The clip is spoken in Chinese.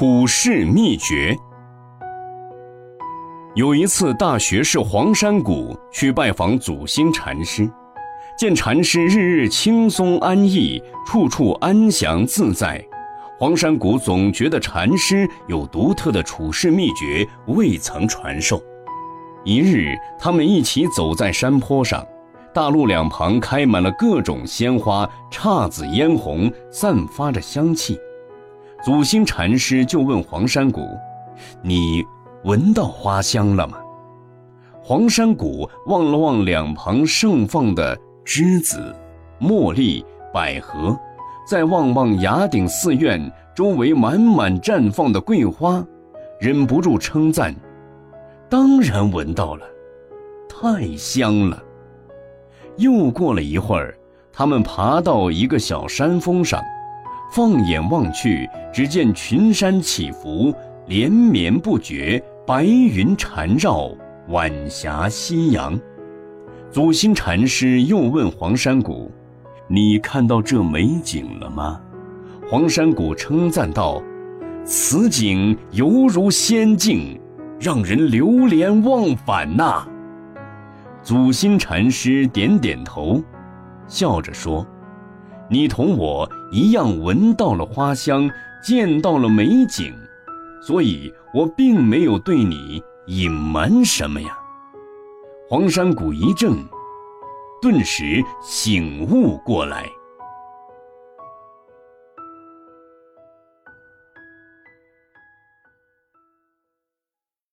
处世秘诀。有一次，大学士黄山谷去拜访祖心禅师，见禅师日日轻松安逸，处处安详自在，黄山谷总觉得禅师有独特的处世秘诀未曾传授。一日，他们一起走在山坡上，大路两旁开满了各种鲜花，姹紫嫣红，散发着香气。祖心禅师就问黄山谷：“你闻到花香了吗？”黄山谷望了望两旁盛放的栀子、茉莉、百合，再望望崖顶寺院周围满满绽放的桂花，忍不住称赞：“当然闻到了，太香了。”又过了一会儿，他们爬到一个小山峰上。放眼望去，只见群山起伏，连绵不绝，白云缠绕，晚霞夕阳。祖心禅师又问黄山谷：“你看到这美景了吗？”黄山谷称赞道：“此景犹如仙境，让人流连忘返呐。”祖心禅师点点头，笑着说。你同我一样闻到了花香，见到了美景，所以我并没有对你隐瞒什么呀。黄山谷一怔，顿时醒悟过来。